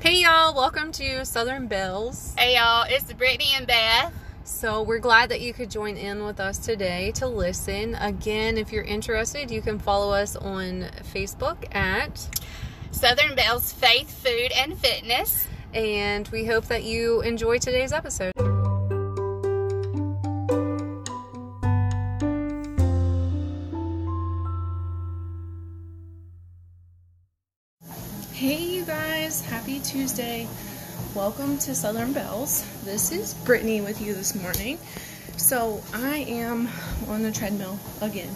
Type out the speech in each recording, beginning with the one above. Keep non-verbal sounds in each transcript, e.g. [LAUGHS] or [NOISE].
Hey y'all, welcome to Southern Bells. Hey y'all, it's Brittany and Beth. So, we're glad that you could join in with us today to listen. Again, if you're interested, you can follow us on Facebook at Southern Bells Faith, Food, and Fitness. And we hope that you enjoy today's episode. Happy Tuesday. Welcome to Southern Bells. This is Brittany with you this morning. So, I am on the treadmill again.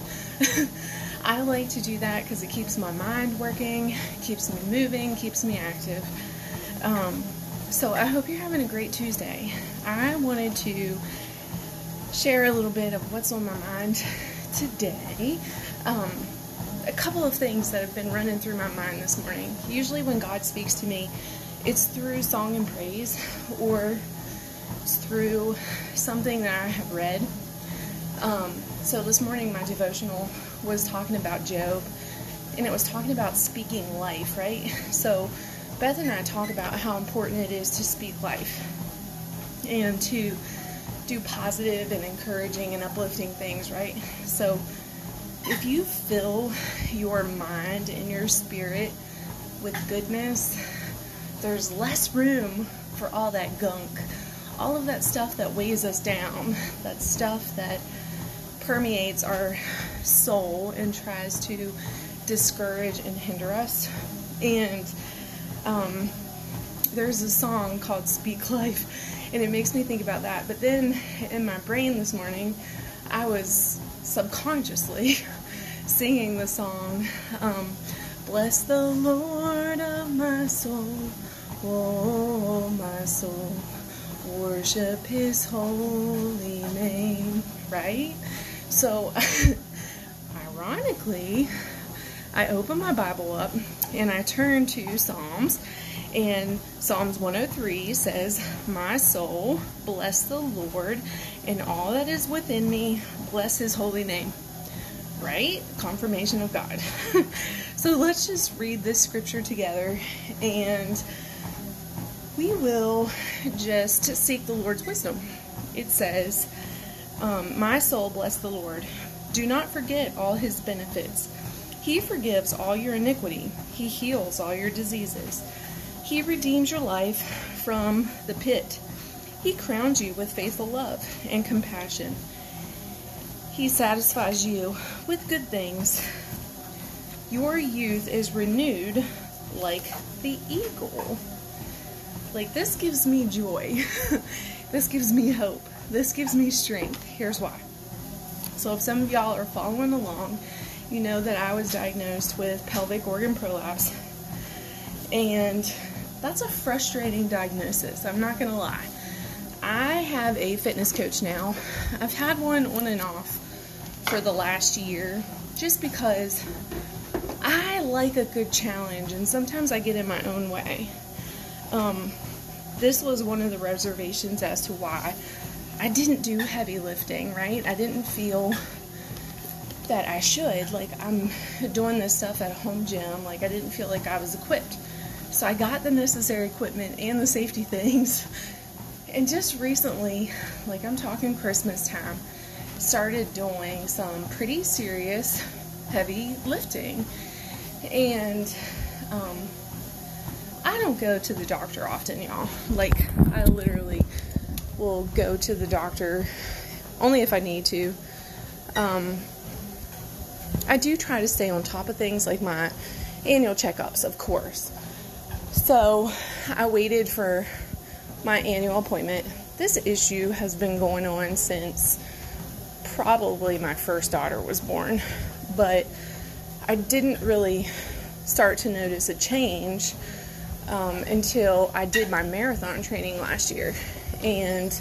[LAUGHS] I like to do that because it keeps my mind working, keeps me moving, keeps me active. Um, so, I hope you're having a great Tuesday. I wanted to share a little bit of what's on my mind today. Um, a couple of things that have been running through my mind this morning. Usually, when God speaks to me, it's through song and praise or through something that I have read. Um, so, this morning, my devotional was talking about Job and it was talking about speaking life, right? So, Beth and I talk about how important it is to speak life and to do positive and encouraging and uplifting things, right? So, if you fill your mind and your spirit with goodness, there's less room for all that gunk, all of that stuff that weighs us down, that stuff that permeates our soul and tries to discourage and hinder us. And um, there's a song called Speak Life, and it makes me think about that. But then in my brain this morning, I was subconsciously [LAUGHS] singing the song um, bless the lord of my soul oh my soul. Worship his holy name. Right? So [LAUGHS] ironically i open my bible up and i turn to psalms and Psalms 103 says, My soul, bless the Lord, and all that is within me, bless his holy name. Right? Confirmation of God. [LAUGHS] so let's just read this scripture together and we will just seek the Lord's wisdom. It says, um, My soul, bless the Lord. Do not forget all his benefits. He forgives all your iniquity, he heals all your diseases. He redeems your life from the pit. He crowns you with faithful love and compassion. He satisfies you with good things. Your youth is renewed like the eagle. Like, this gives me joy. [LAUGHS] this gives me hope. This gives me strength. Here's why. So, if some of y'all are following along, you know that I was diagnosed with pelvic organ prolapse. And that's a frustrating diagnosis. I'm not going to lie. Have a fitness coach now. I've had one on and off for the last year just because I like a good challenge and sometimes I get in my own way. Um, this was one of the reservations as to why I didn't do heavy lifting, right? I didn't feel that I should. Like, I'm doing this stuff at a home gym. Like, I didn't feel like I was equipped. So I got the necessary equipment and the safety [LAUGHS] things. And just recently, like I'm talking Christmas time, started doing some pretty serious heavy lifting. And um, I don't go to the doctor often, y'all. Like, I literally will go to the doctor only if I need to. Um, I do try to stay on top of things like my annual checkups, of course. So I waited for my annual appointment. This issue has been going on since probably my first daughter was born, but I didn't really start to notice a change um, until I did my marathon training last year. And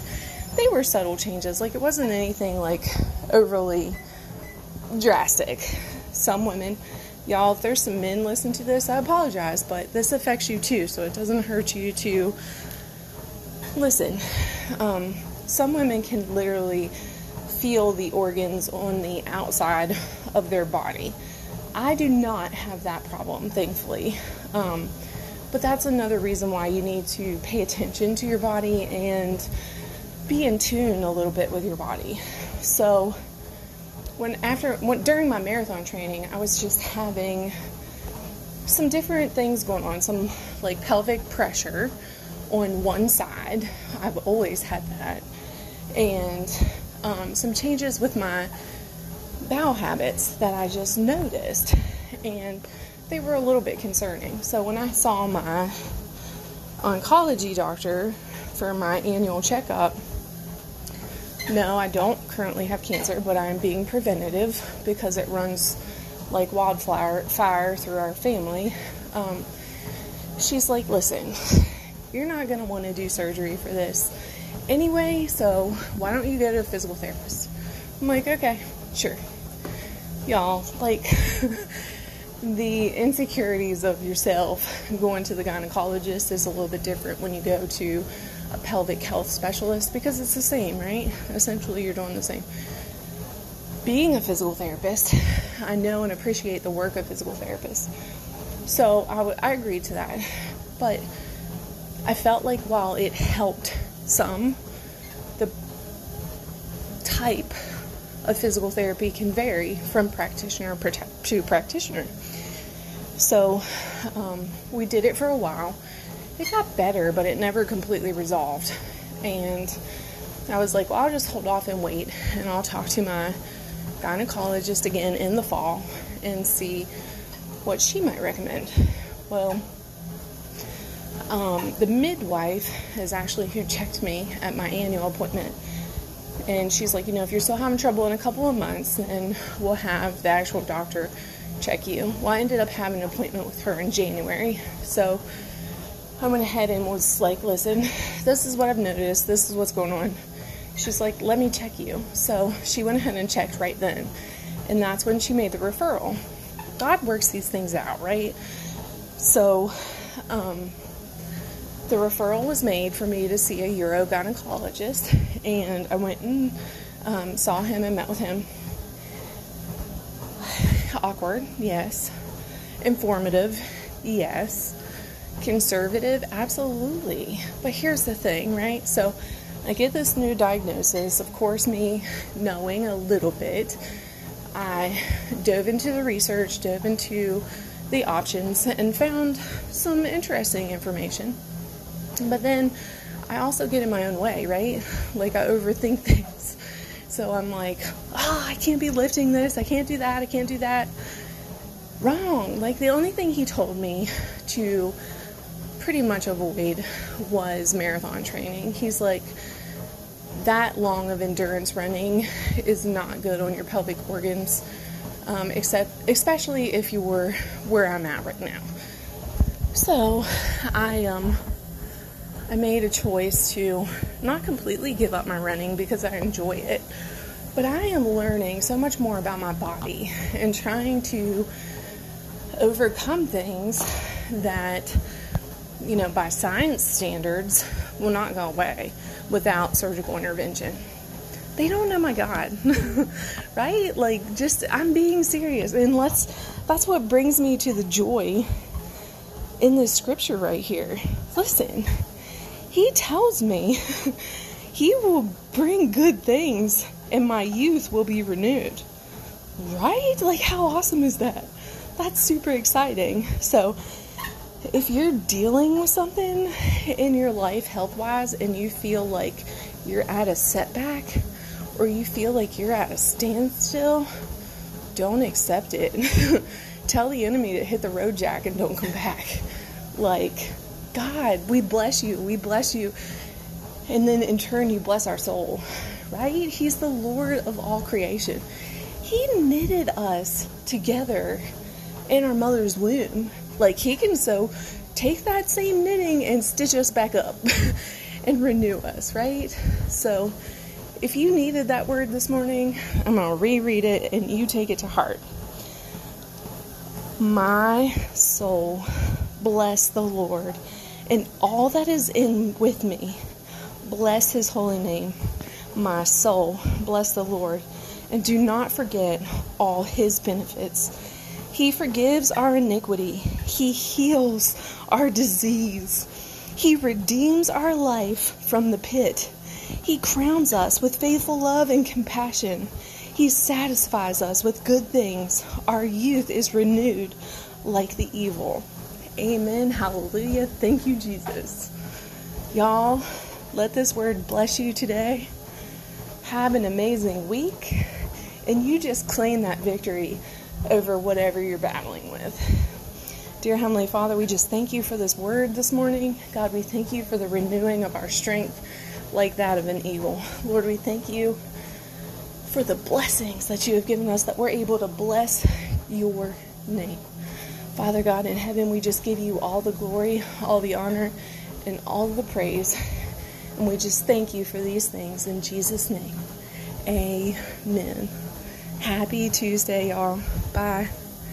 they were subtle changes. Like, it wasn't anything like overly drastic. Some women y'all, if there's some men listening to this, I apologize, but this affects you too, so it doesn't hurt you to listen. Um, some women can literally feel the organs on the outside of their body. I do not have that problem, thankfully. Um, But that's another reason why you need to pay attention to your body and be in tune a little bit with your body. So, when after when, during my marathon training, I was just having some different things going on, some like pelvic pressure on one side. I've always had that, and um, some changes with my bowel habits that I just noticed, and they were a little bit concerning. So when I saw my oncology doctor for my annual checkup, no, I don't currently have cancer, but I am being preventative because it runs like wildfire fire through our family. Um, she's like, listen, you're not going to want to do surgery for this anyway, so why don't you go to a physical therapist? I'm like, okay, sure. Y'all, like, [LAUGHS] the insecurities of yourself going to the gynecologist is a little bit different when you go to a pelvic health specialist because it's the same, right? Essentially, you're doing the same. Being a physical therapist, I know and appreciate the work of physical therapists. So I, w- I agreed to that. But I felt like while it helped some, the type of physical therapy can vary from practitioner to practitioner. So um, we did it for a while it got better, but it never completely resolved. And I was like, well, I'll just hold off and wait, and I'll talk to my gynecologist again in the fall and see what she might recommend. Well, um, the midwife is actually who checked me at my annual appointment. And she's like, you know, if you're still having trouble in a couple of months, then we'll have the actual doctor check you. Well, I ended up having an appointment with her in January. So I went ahead and was like, listen, this is what I've noticed. This is what's going on. She's like, let me check you. So she went ahead and checked right then. And that's when she made the referral. God works these things out, right? So um, the referral was made for me to see a urogynecologist. And I went and um, saw him and met with him. [SIGHS] Awkward, yes. Informative, yes conservative? Absolutely. But here's the thing, right? So I get this new diagnosis. Of course, me knowing a little bit, I dove into the research, dove into the options, and found some interesting information. But then I also get in my own way, right? [LAUGHS] Like I overthink [LAUGHS] things. So I'm like, oh, I can't be lifting this. I can't do that. I can't do that. Wrong. Like the only thing he told me to pretty much avoid was marathon training. He's like, that long of endurance running is not good on your pelvic organs, um, except especially if you were where I'm at right now. So, I um, I made a choice to not completely give up my running because I enjoy it, but I am learning so much more about my body and trying to overcome things that you know, by science standards, will not go away without surgical intervention. They don't know my God, [LAUGHS] right? Like, just, I'm being serious. And let's, that's what brings me to the joy in this scripture right here. Listen, he tells me [LAUGHS] he will bring good things and my youth will be renewed. Right? Like, how awesome is that? That's super exciting. So, if you're dealing with something in your life health wise and you feel like you're at a setback or you feel like you're at a standstill, don't accept it. [LAUGHS] Tell the enemy to hit the road jack and don't come back. Like, God, we bless you. We bless you. And then in turn, you bless our soul, right? He's the Lord of all creation. He knitted us together in our mother's womb. Like he can so take that same knitting and stitch us back up [LAUGHS] and renew us, right? So if you needed that word this morning, I'm going to reread it and you take it to heart. My soul, bless the Lord, and all that is in with me, bless his holy name. My soul, bless the Lord, and do not forget all his benefits He forgives our iniquity. He heals our disease. He redeems our life from the pit. He crowns us with faithful love and compassion. He satisfies us with good things. Our youth is renewed like the evil. Amen. Hallelujah. Thank you, Jesus. Y'all, let this word bless you today. Have an amazing week. And you just claim that victory over whatever you're battling with. Dear Heavenly Father, we just thank you for this word this morning. God, we thank you for the renewing of our strength like that of an eagle. Lord, we thank you for the blessings that you have given us that we're able to bless your name. Father God in heaven, we just give you all the glory, all the honor, and all the praise. And we just thank you for these things in Jesus' name. Amen. Happy Tuesday, y'all. Bye.